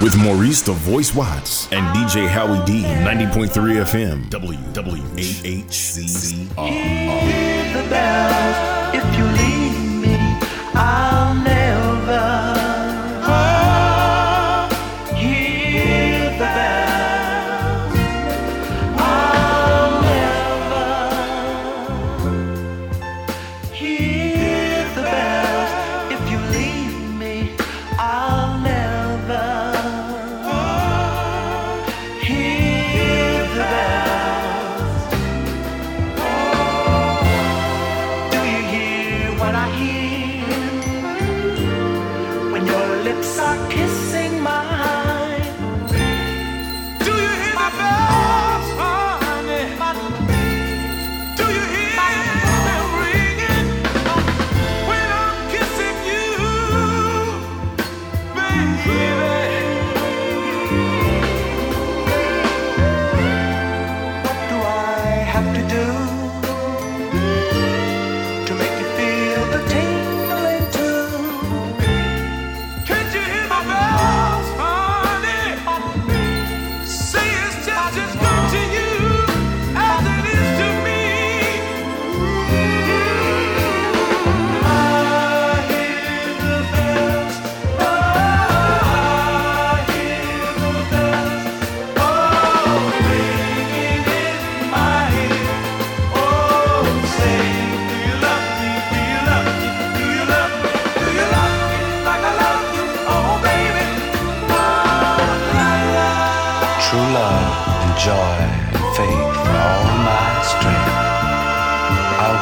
With Maurice the Voice Watts and DJ Howie D, 90.3 FM, WWAHCCR.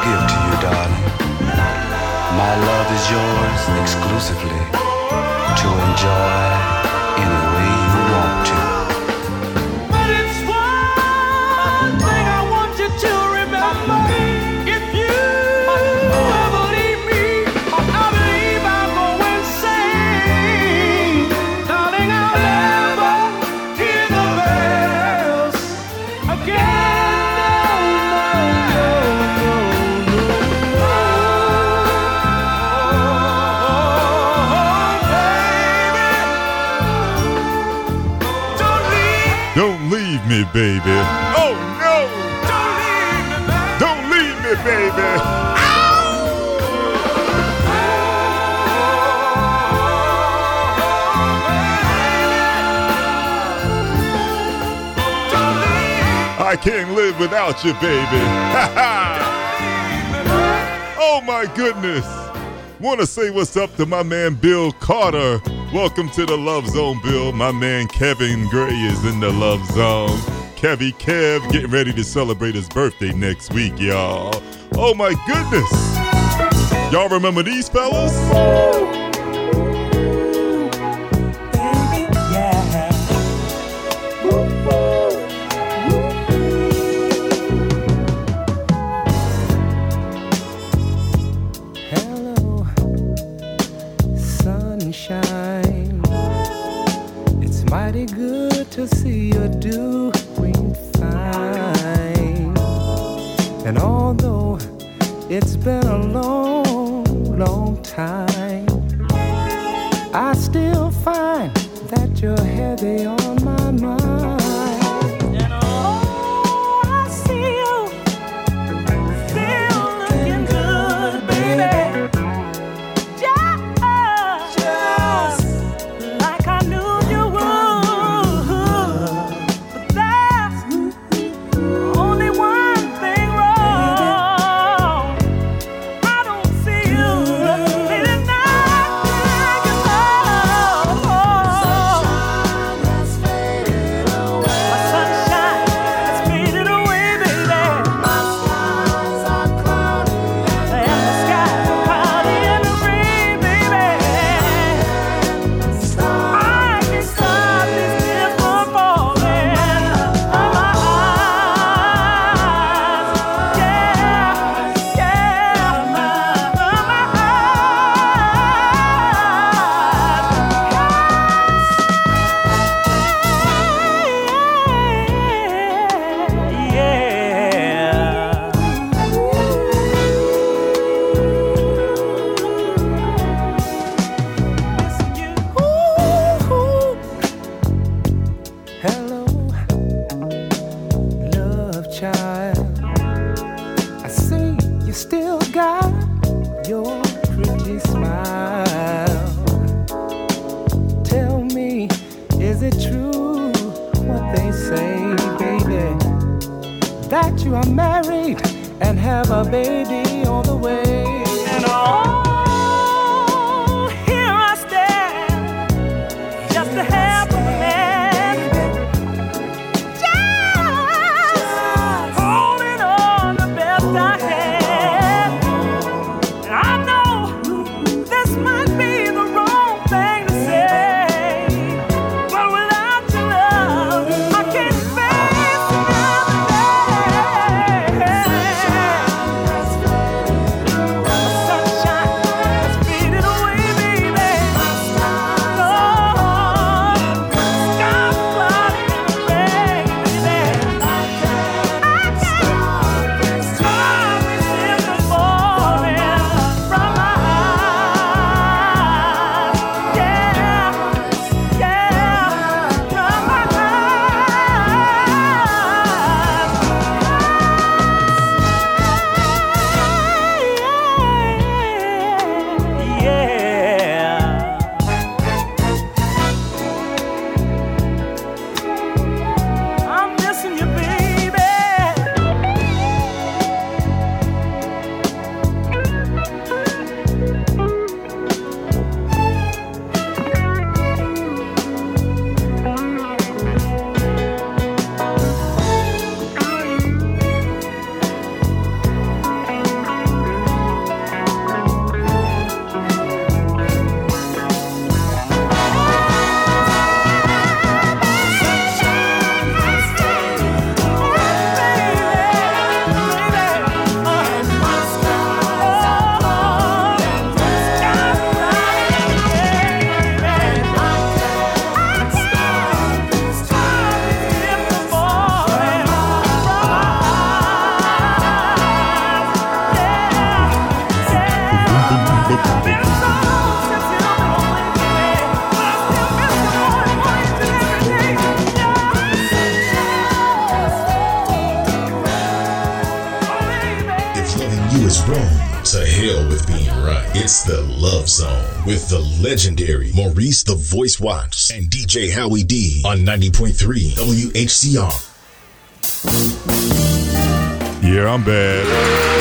give to you, darling. My love is yours exclusively to enjoy anywhere. me, baby. Oh no! Don't leave me, baby. Don't leave me, baby. I can't live without you, baby. oh my goodness. Want to say what's up to my man Bill Carter Welcome to the Love Zone, Bill. My man Kevin Gray is in the Love Zone. Kevy Kev getting ready to celebrate his birthday next week, y'all. Oh my goodness! Y'all remember these fellas? your hair, they all. It's the Love Zone with the legendary Maurice the Voice Watts, and DJ Howie D on 90.3 WHCR. Yeah, I'm bad.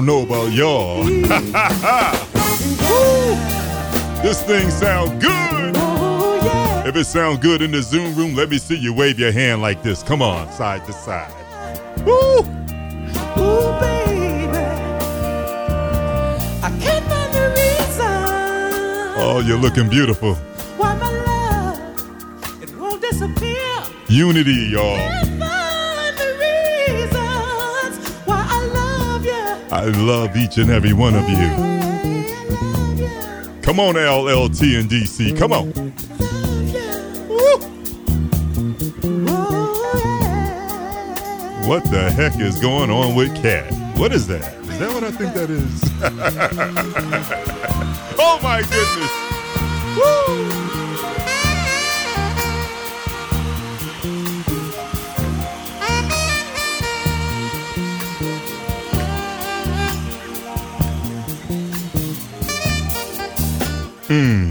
Don't know about y'all. This thing sound good. Oh, yeah. If it sounds good in the Zoom room, let me see you wave your hand like this. Come on, side to side. Woo! Ooh, baby. I can't find the reason Oh, you're looking beautiful. why my love it won't disappear. Unity, y'all. I love each and every one of you. Come on, LLT and DC. Come on. What the heck is going on with Cat? What is that? Is that what I think that is? oh my goodness. Woo! Hmm.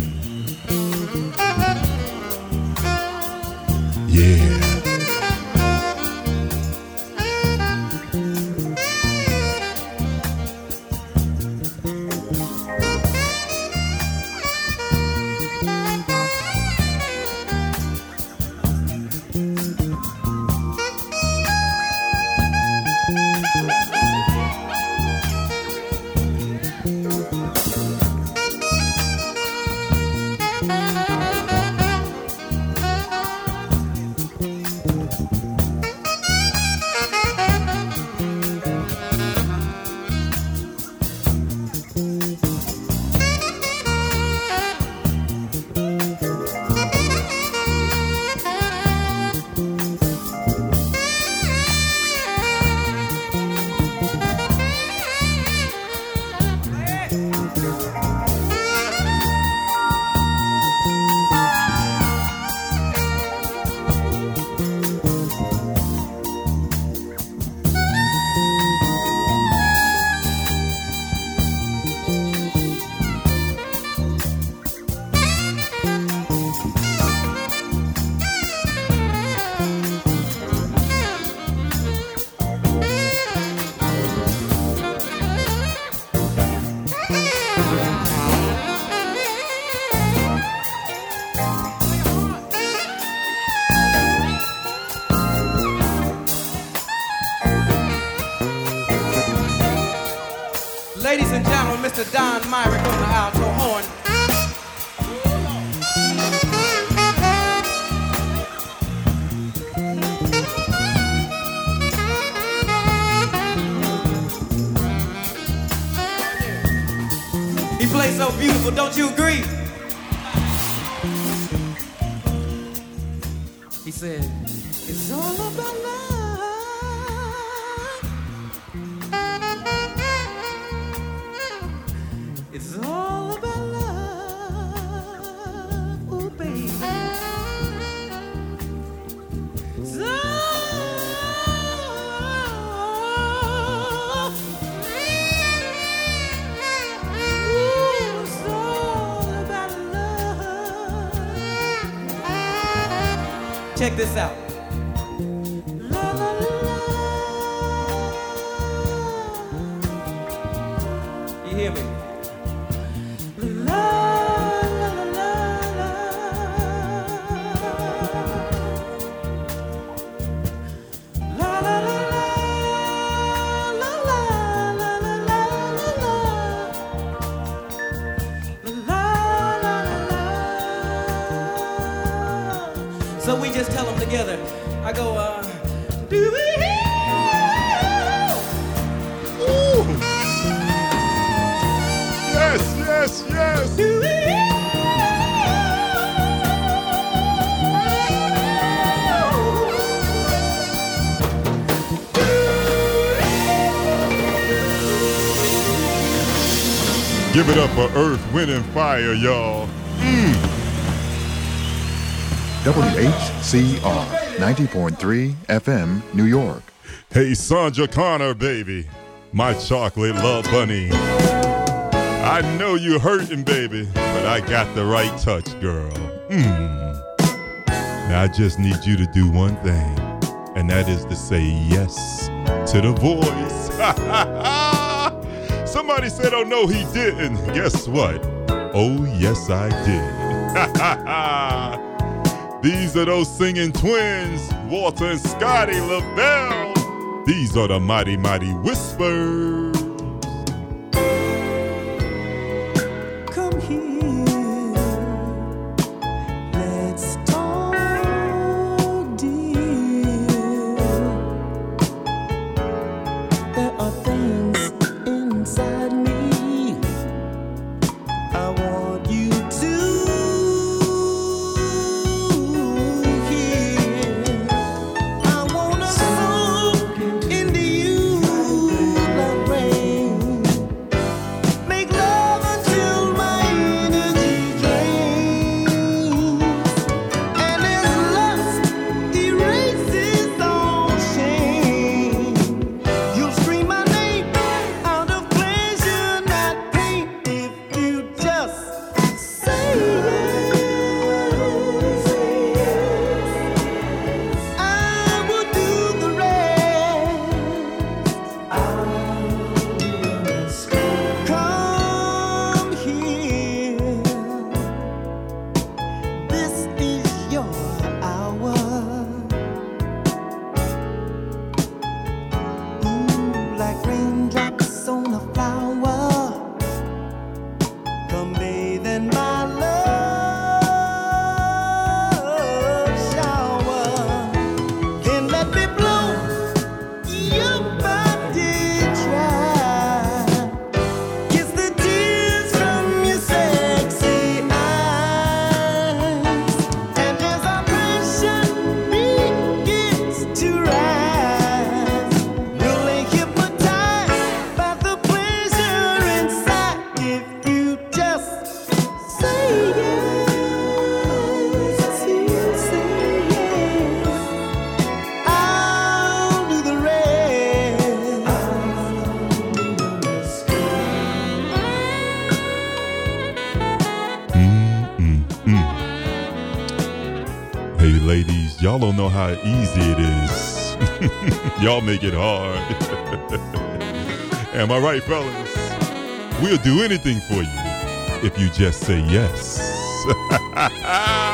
Check this out. You hear me? Earth, Wind, and Fire, y'all. WHCR 90.3 FM, New York. Hey, Sandra Connor, baby. My chocolate love bunny. I know you hurting, baby, but I got the right touch, girl. Mm. Now I just need you to do one thing, and that is to say yes to the voice. Somebody said, oh no, he didn't. Guess what? Oh, yes, I did. These are those singing twins, Walter and Scotty LaBelle. These are the mighty, mighty whispers. ladies. Y'all don't know how easy it is. Y'all make it hard. Am I right, fellas? We'll do anything for you if you just say yes.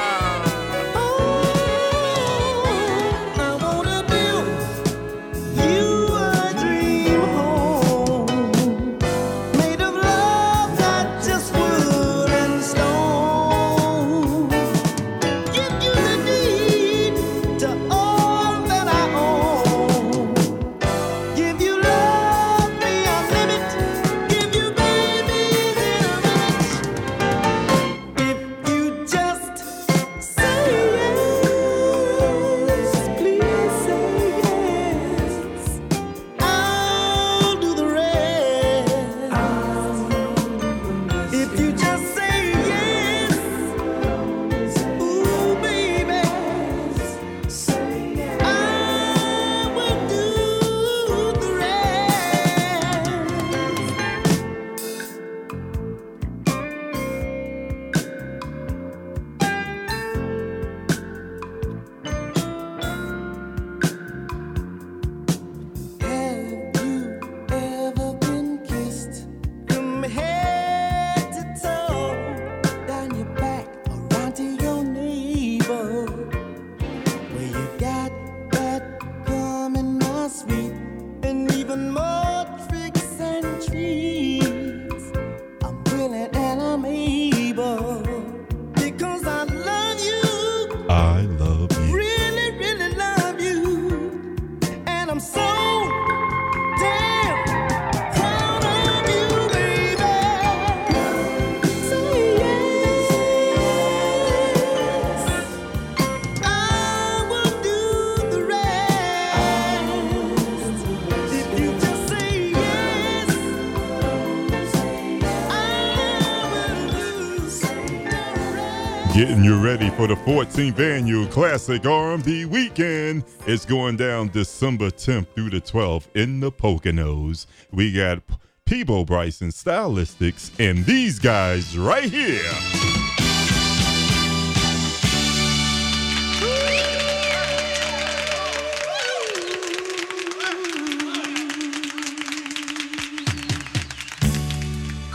Getting you ready for the 14th annual Classic R&B Weekend. It's going down December 10th through the 12th in the Poconos. We got Peabo Bryson Stylistics and these guys right here.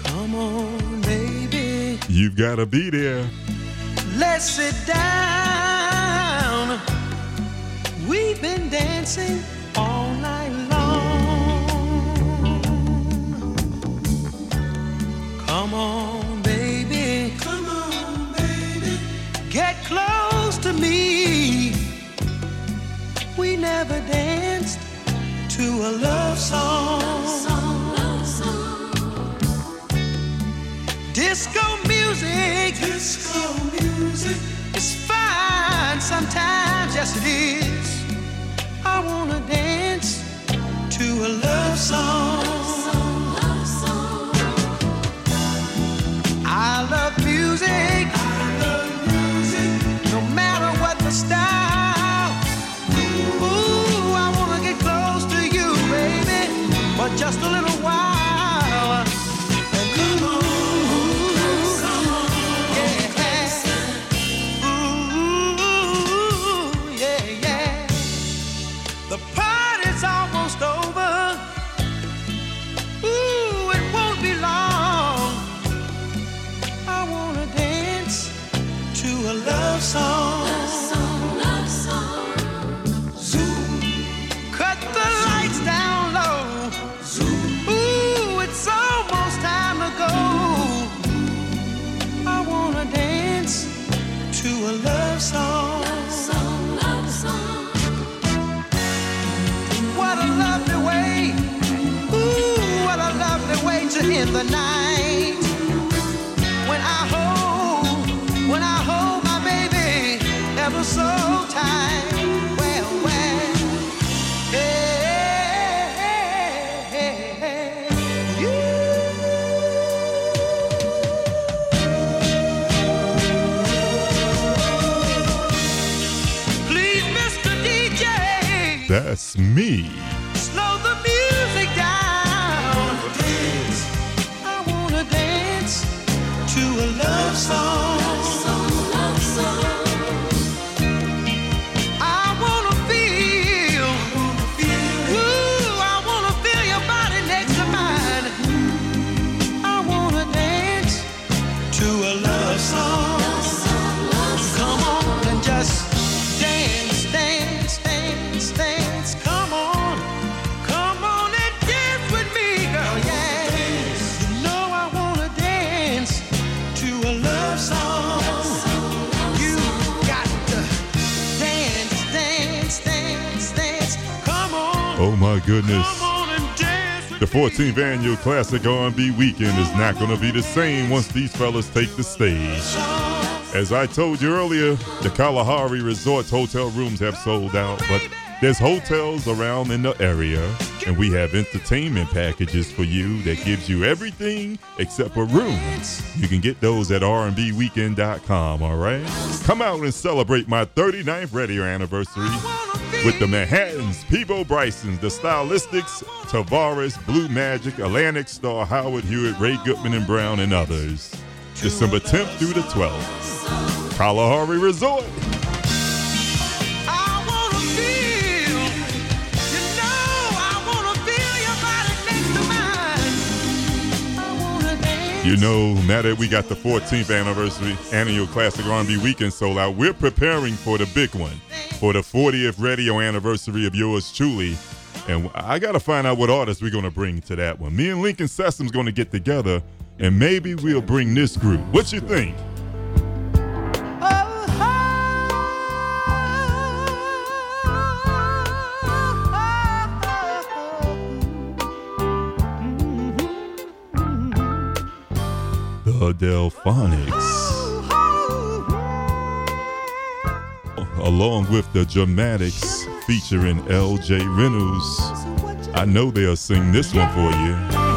Come on, baby. You've got to be there. Let's sit down. We've been dancing all night long. Come on, baby. Come on, baby. Get close to me. We never danced to a love song. Disco music. Disco music. It's fine sometimes, yes it is. I wanna dance to a love song. I love music. I love music. No matter what the style. Ooh, I wanna get close to you, baby, for just a little Oh my goodness. come on and dance with The 14th annual Classic R&B Weekend is not going to be the same once these fellas take the stage. As I told you earlier, the Kalahari Resort's hotel rooms have sold out, but there's hotels around in the area, and we have entertainment packages for you that gives you everything except for rooms. You can get those at rnbweekend.com, all right? Come out and celebrate my 39th radio anniversary with the Manhattans, Peabo Brysons, the Stylistics, Tavares, Blue Magic, Atlantic Starr, Howard Hewitt, Ray Goodman and Brown, and others. December 10th through the 12th. Kalahari Resort. You know, now that we got the 14th anniversary annual Classic R&B Weekend sold out, we're preparing for the big one, for the 40th radio anniversary of yours truly. And I got to find out what artists we're going to bring to that one. Me and Lincoln Sessoms going to get together, and maybe we'll bring this group. What you think? Delphonics. Along with the Dramatics featuring LJ Reynolds. I know they'll sing this one for you.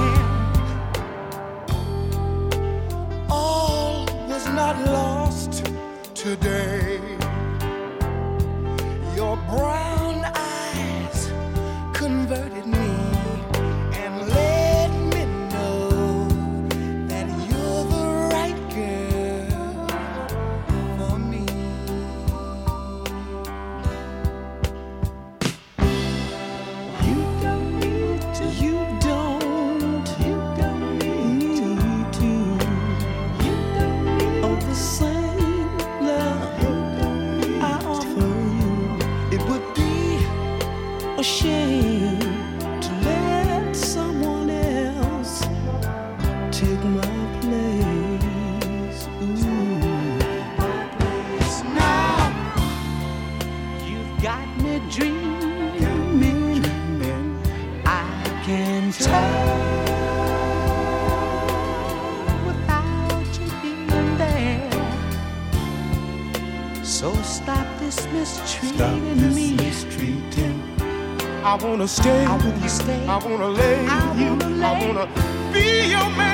wanna stay. I wanna stay. I wanna lay. I wanna, lay. I wanna be your man.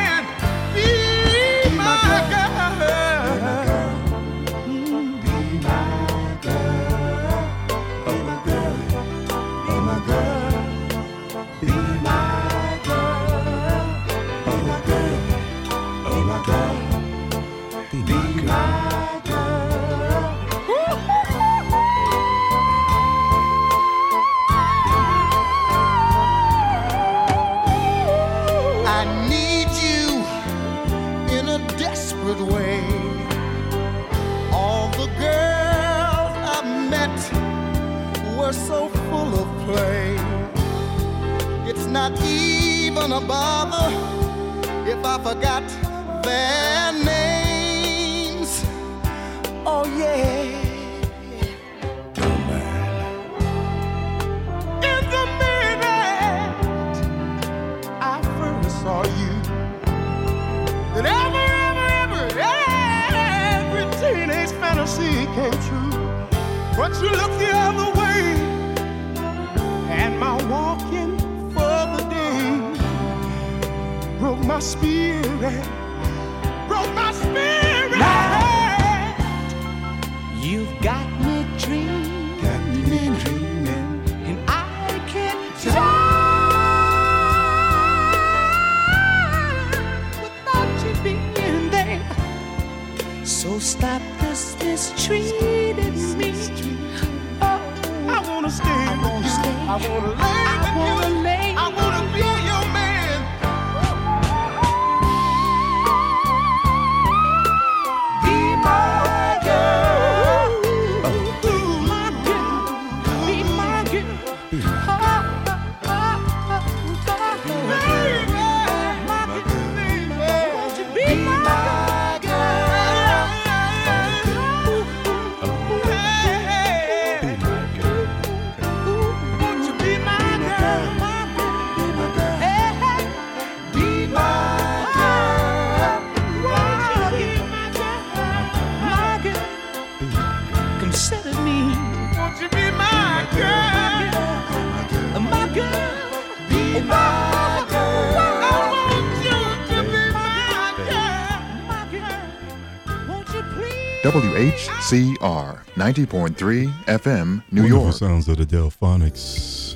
WHCR 90.3 FM, New Wonderful York. Sounds of the Delphonics.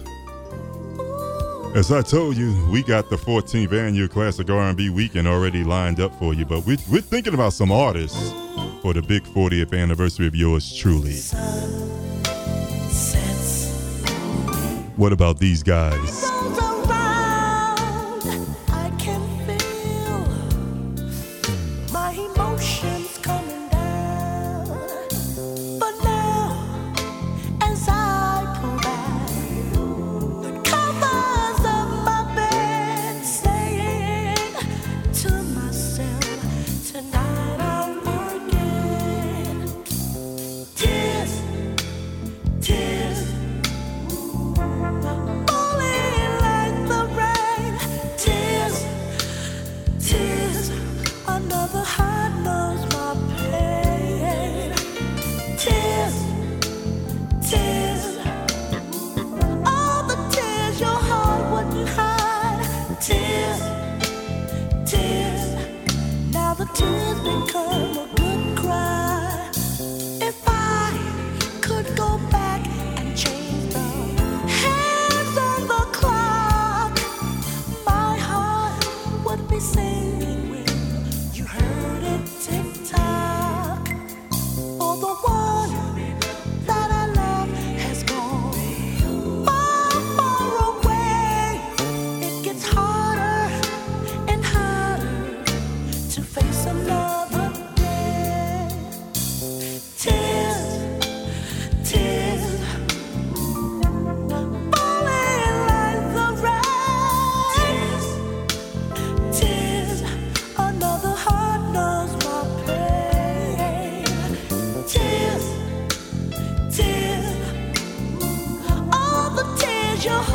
As I told you, we got the 14th annual Classic R&B Weekend already lined up for you, but we're, we're thinking about some artists for the big 40th anniversary of yours truly. What about these guys? your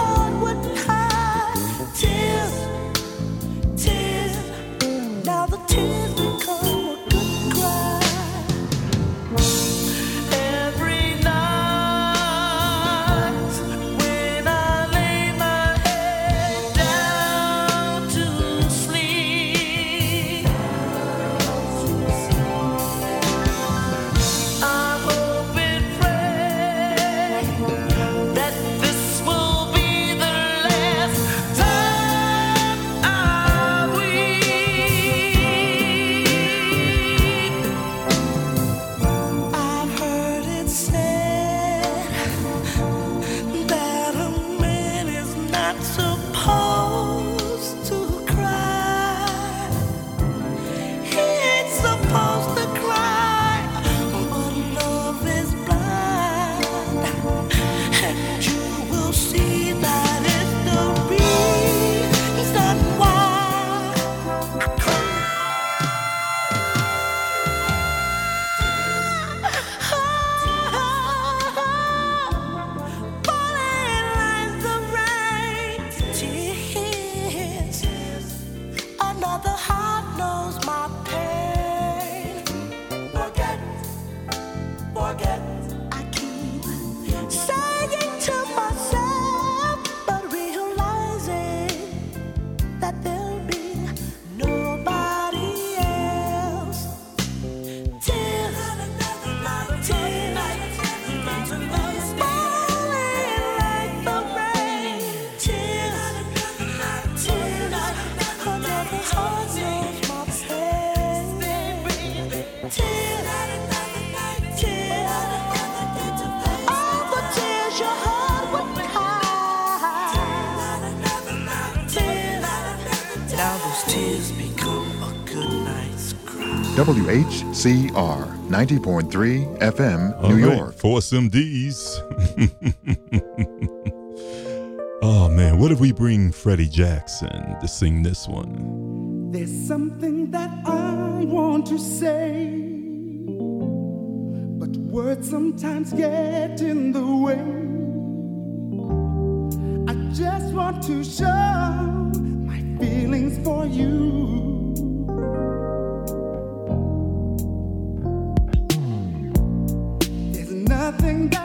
WHCR 90.3 FM, All New right, York. Force MD's. oh man, what if we bring Freddie Jackson to sing this one? There's something that I want to say, but words sometimes get in the way. I just want to show my feelings for you I think.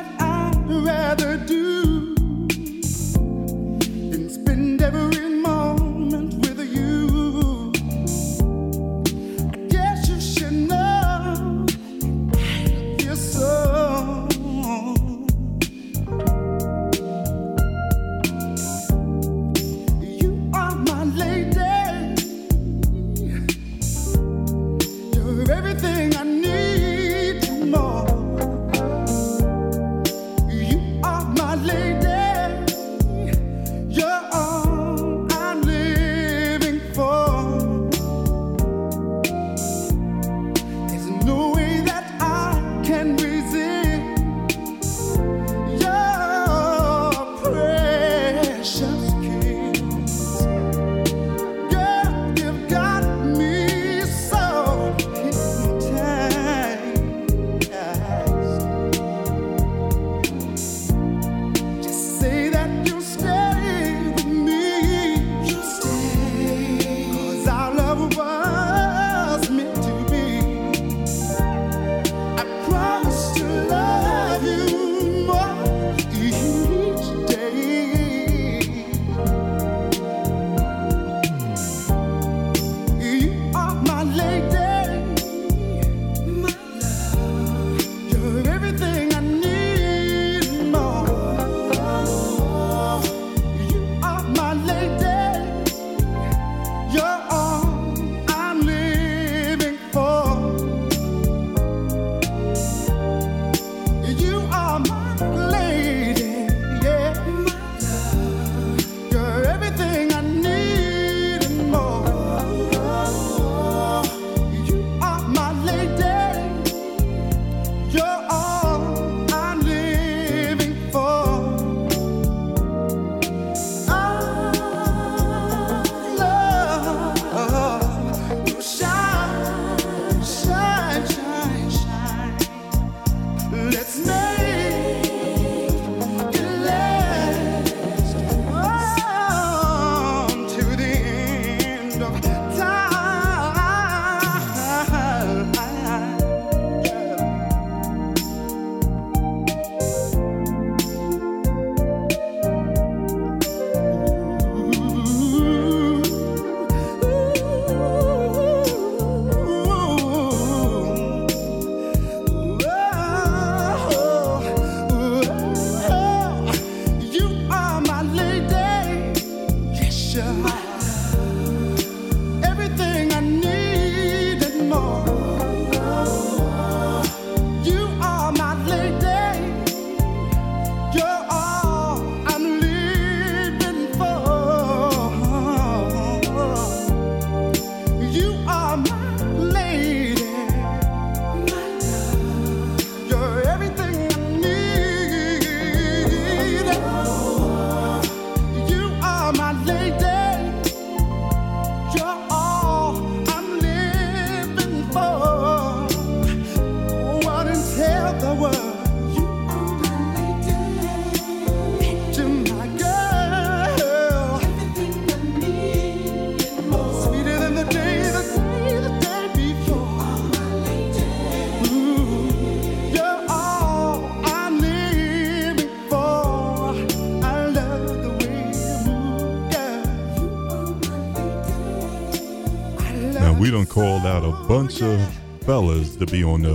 bunch of fellas to be on the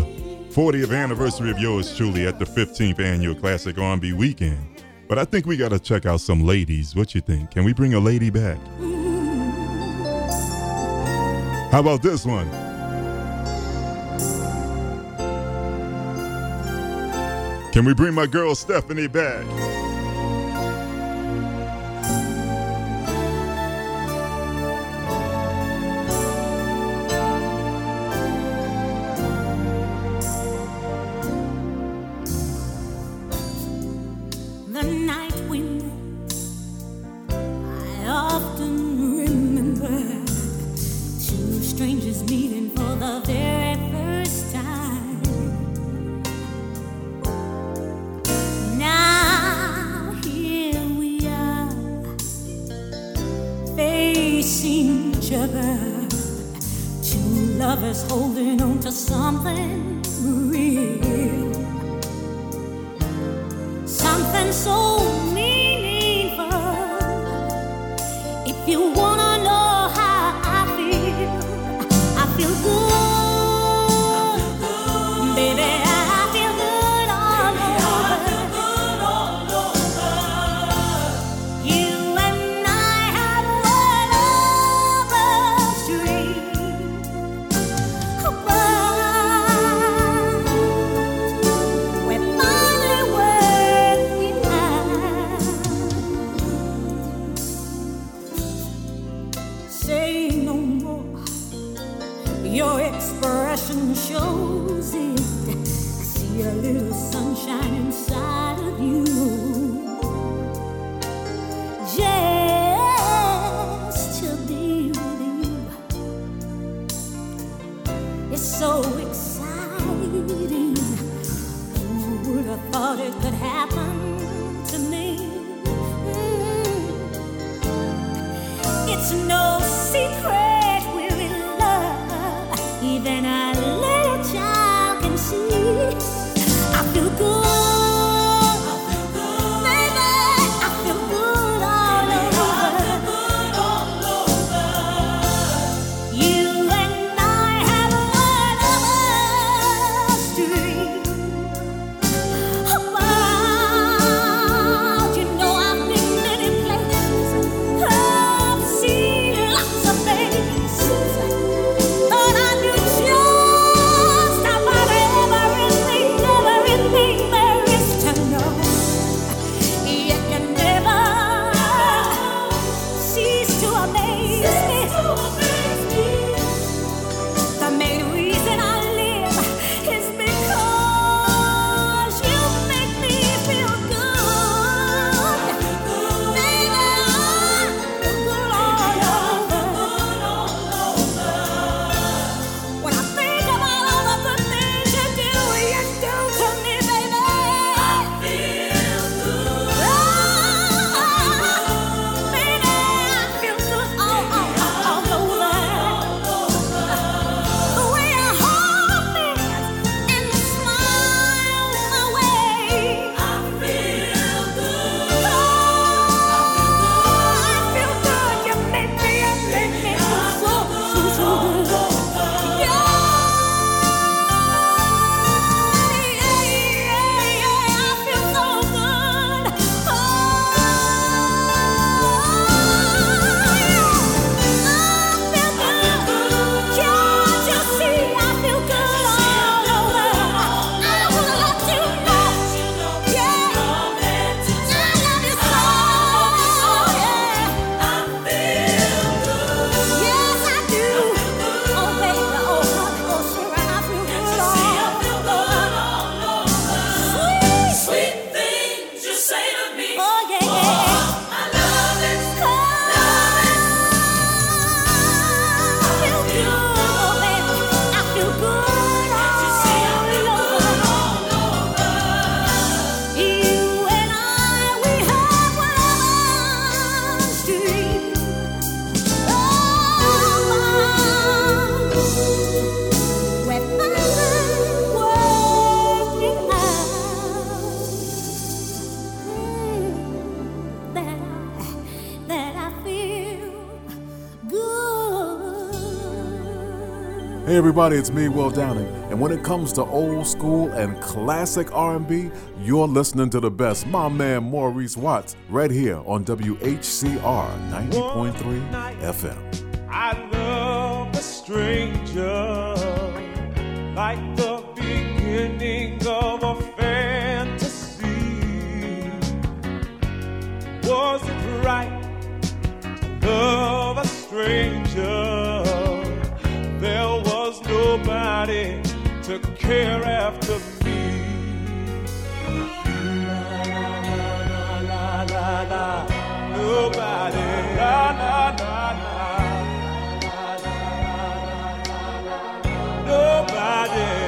40th anniversary of yours truly at the 15th annual Classic R&B Weekend. But I think we got to check out some ladies. What you think? Can we bring a lady back? How about this one? Can we bring my girl Stephanie back? seen each other. Two lovers holding on to something real. Something so everybody, it's me, Will Downing. And when it comes to old school and classic R&B, you're listening to the best, my man Maurice Watts, right here on WHCR 90.3 FM. I love a stranger like the beginning of a fantasy. Was it right to love a stranger? nobody to care after me. La La la la la la, nobody. La la la la. Nobody.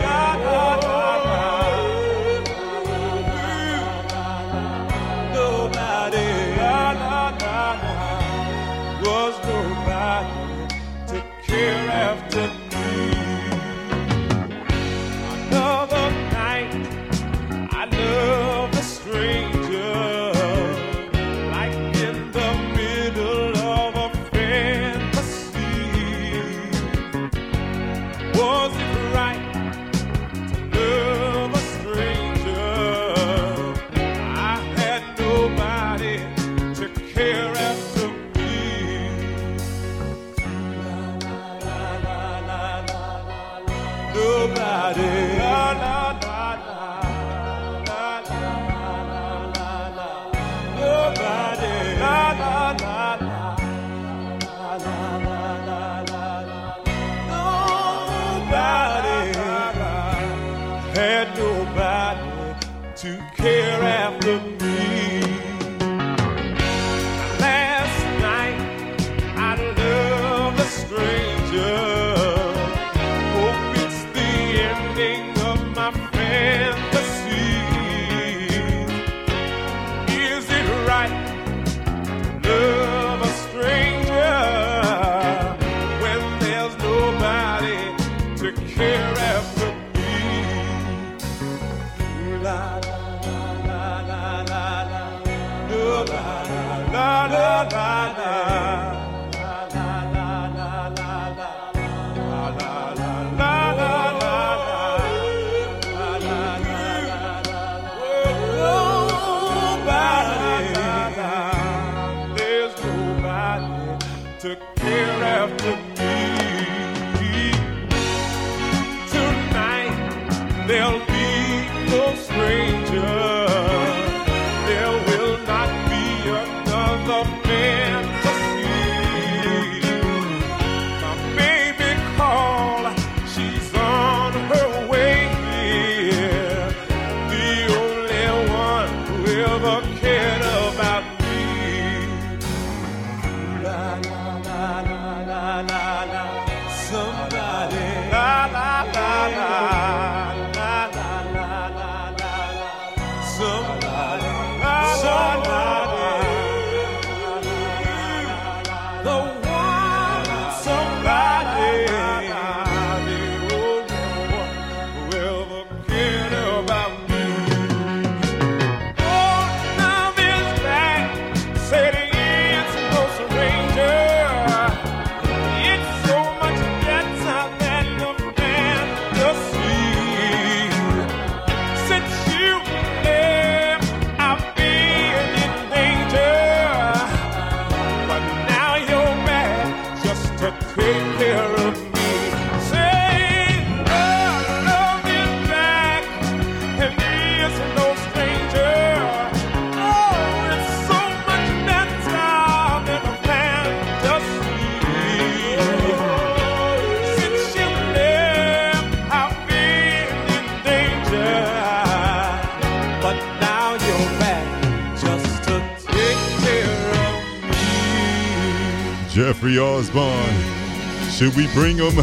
We bring them?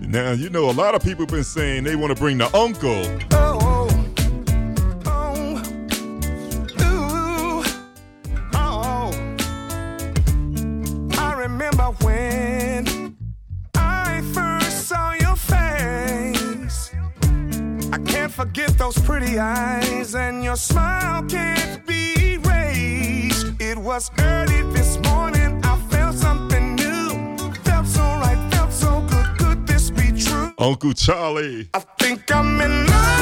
now, you know, a lot of people been saying they want to bring the uncle. Uncle Charlie. I think I'm in love.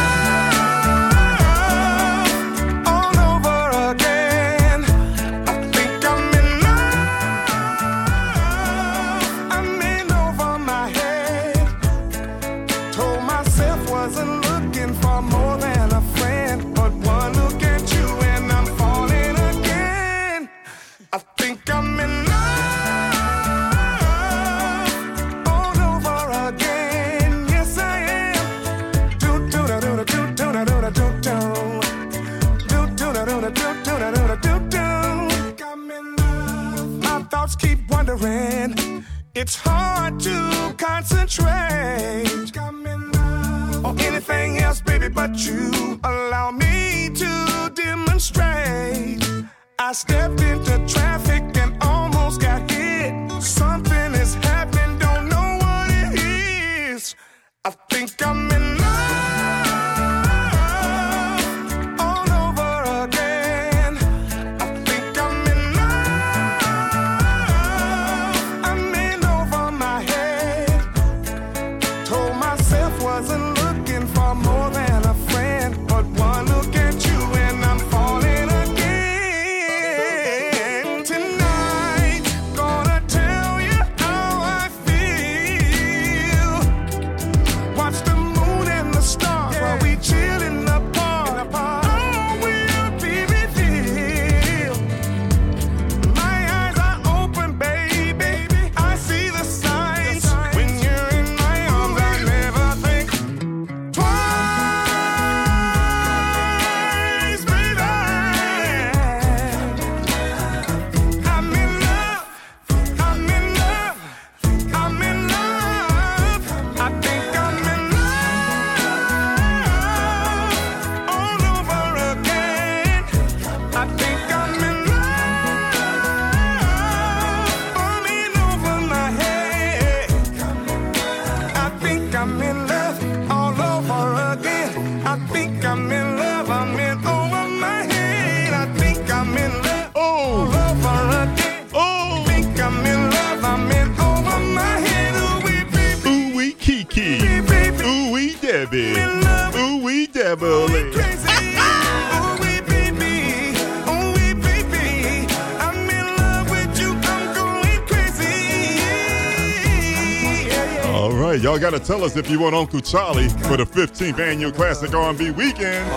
Y'all got to tell us if you want Uncle Charlie for the 15th annual Classic R&B Weekend.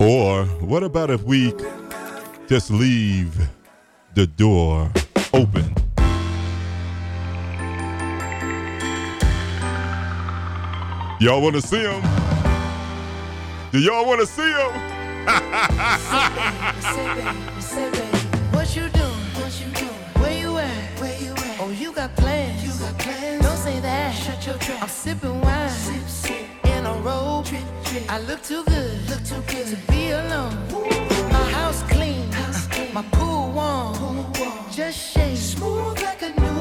Or what about if we just leave the door open? Y'all want to see him? Do y'all want to see him? What you doing? What you doing? Where you at? Where you at? Oh, you got plans. You got plans. Don't say that. Shut your trap. I'm sipping wine. Sip, sip. In a robe. I look too good. Look too good to be alone. My house clean. My pool warm. Pool warm. Just shake. Smooth like a newborn.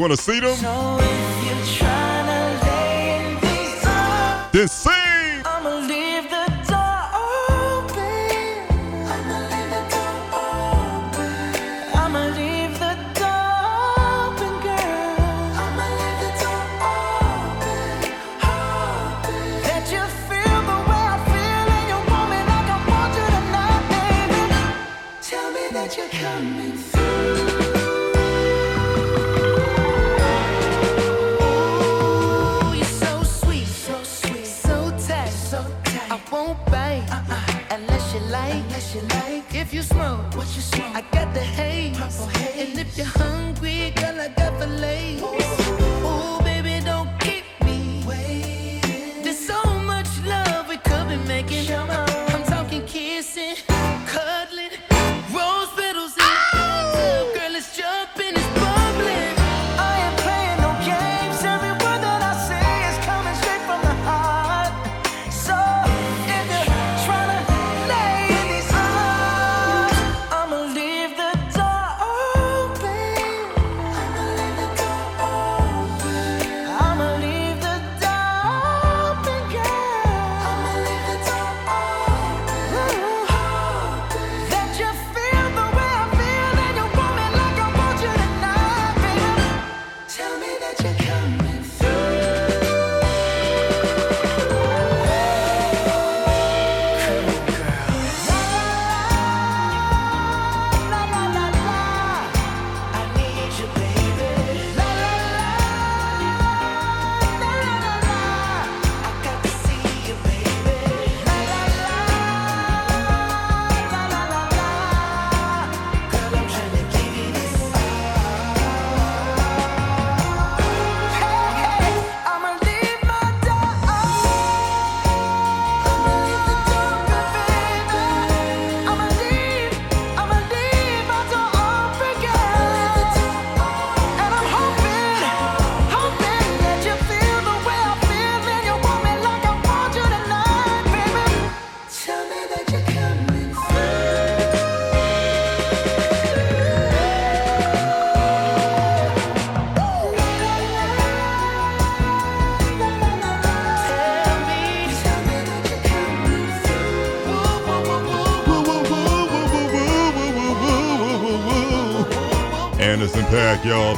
Want to see them? So if you're tryna lay in these Then sing. And if you're hungry, girl, I got fillets.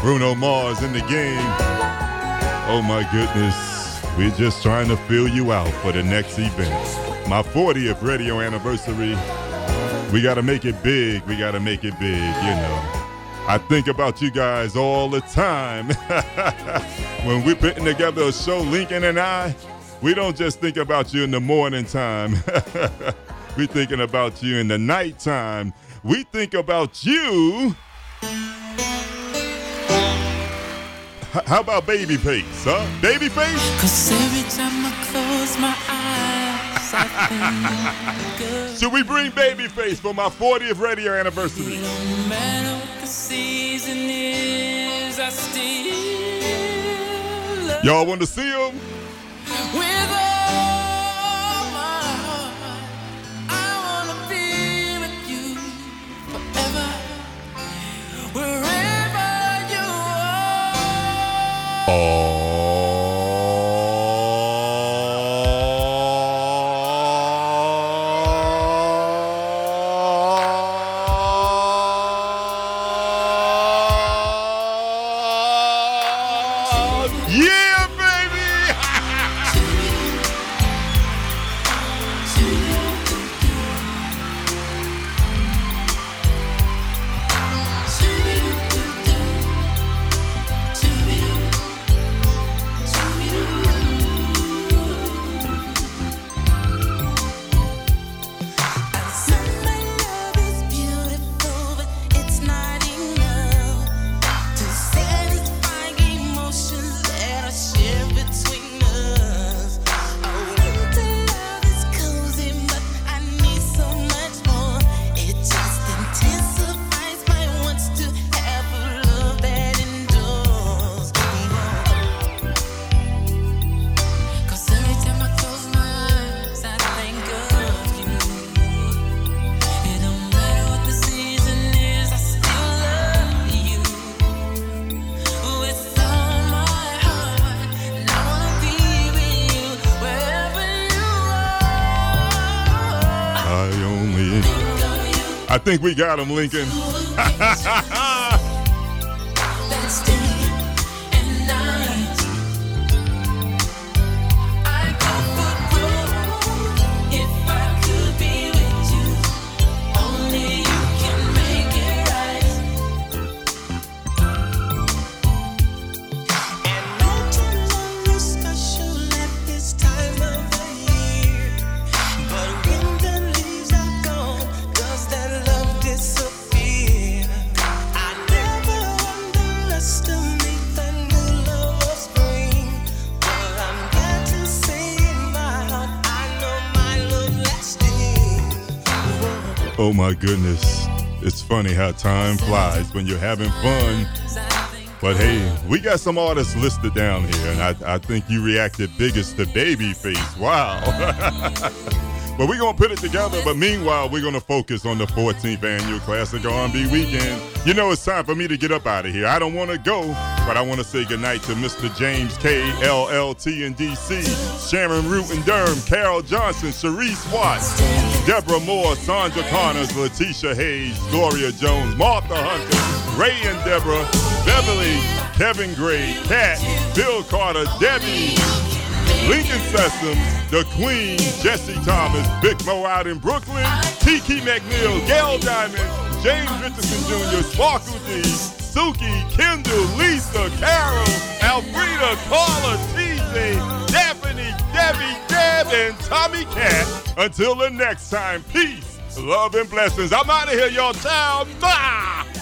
Bruno Mars in the game. Oh my goodness. We're just trying to fill you out for the next event. My 40th radio anniversary. We got to make it big. We got to make it big, you know. I think about you guys all the time. when we're putting together a show, Lincoln and I, we don't just think about you in the morning time. we're thinking about you in the nighttime. We think about you. H- how about Babyface, huh? Babyface? Cause every time I close my eyes, I think Should we bring Babyface for my 40th radio anniversary? no matter what the season is, I still Y'all want to see him? Think we got him, Lincoln. Oh my goodness. It's funny how time flies when you're having fun. But hey, we got some artists listed down here, and I, I think you reacted biggest to Babyface. Wow. but we're gonna put it together. But meanwhile, we're gonna focus on the 14th annual Classic R&B Weekend. You know, it's time for me to get up out of here. I don't want to go, but I want to say goodnight to Mr. James K, LLT in DC, Sharon Root and Durham, Carol Johnson, Sharice Watts, Deborah Moore, Sandra Connors, Letitia Hayes, Gloria Jones, Martha Hunter, Ray and Deborah, Beverly, Kevin Gray, Kat, Bill Carter, Debbie, Lincoln Sessoms, The Queen, Jesse Thomas, Big Mo out in Brooklyn, Kiki McNeil, Gail Diamond, James Richardson Jr., Sparkle D, Suki, Kendall, Lisa, Carol, Alfreda, Carla, TJ, Daphne, Debbie, Deb, and Tommy Cat. Until the next time, peace, love, and blessings. I'm out of here, y'all. Ciao. Bye.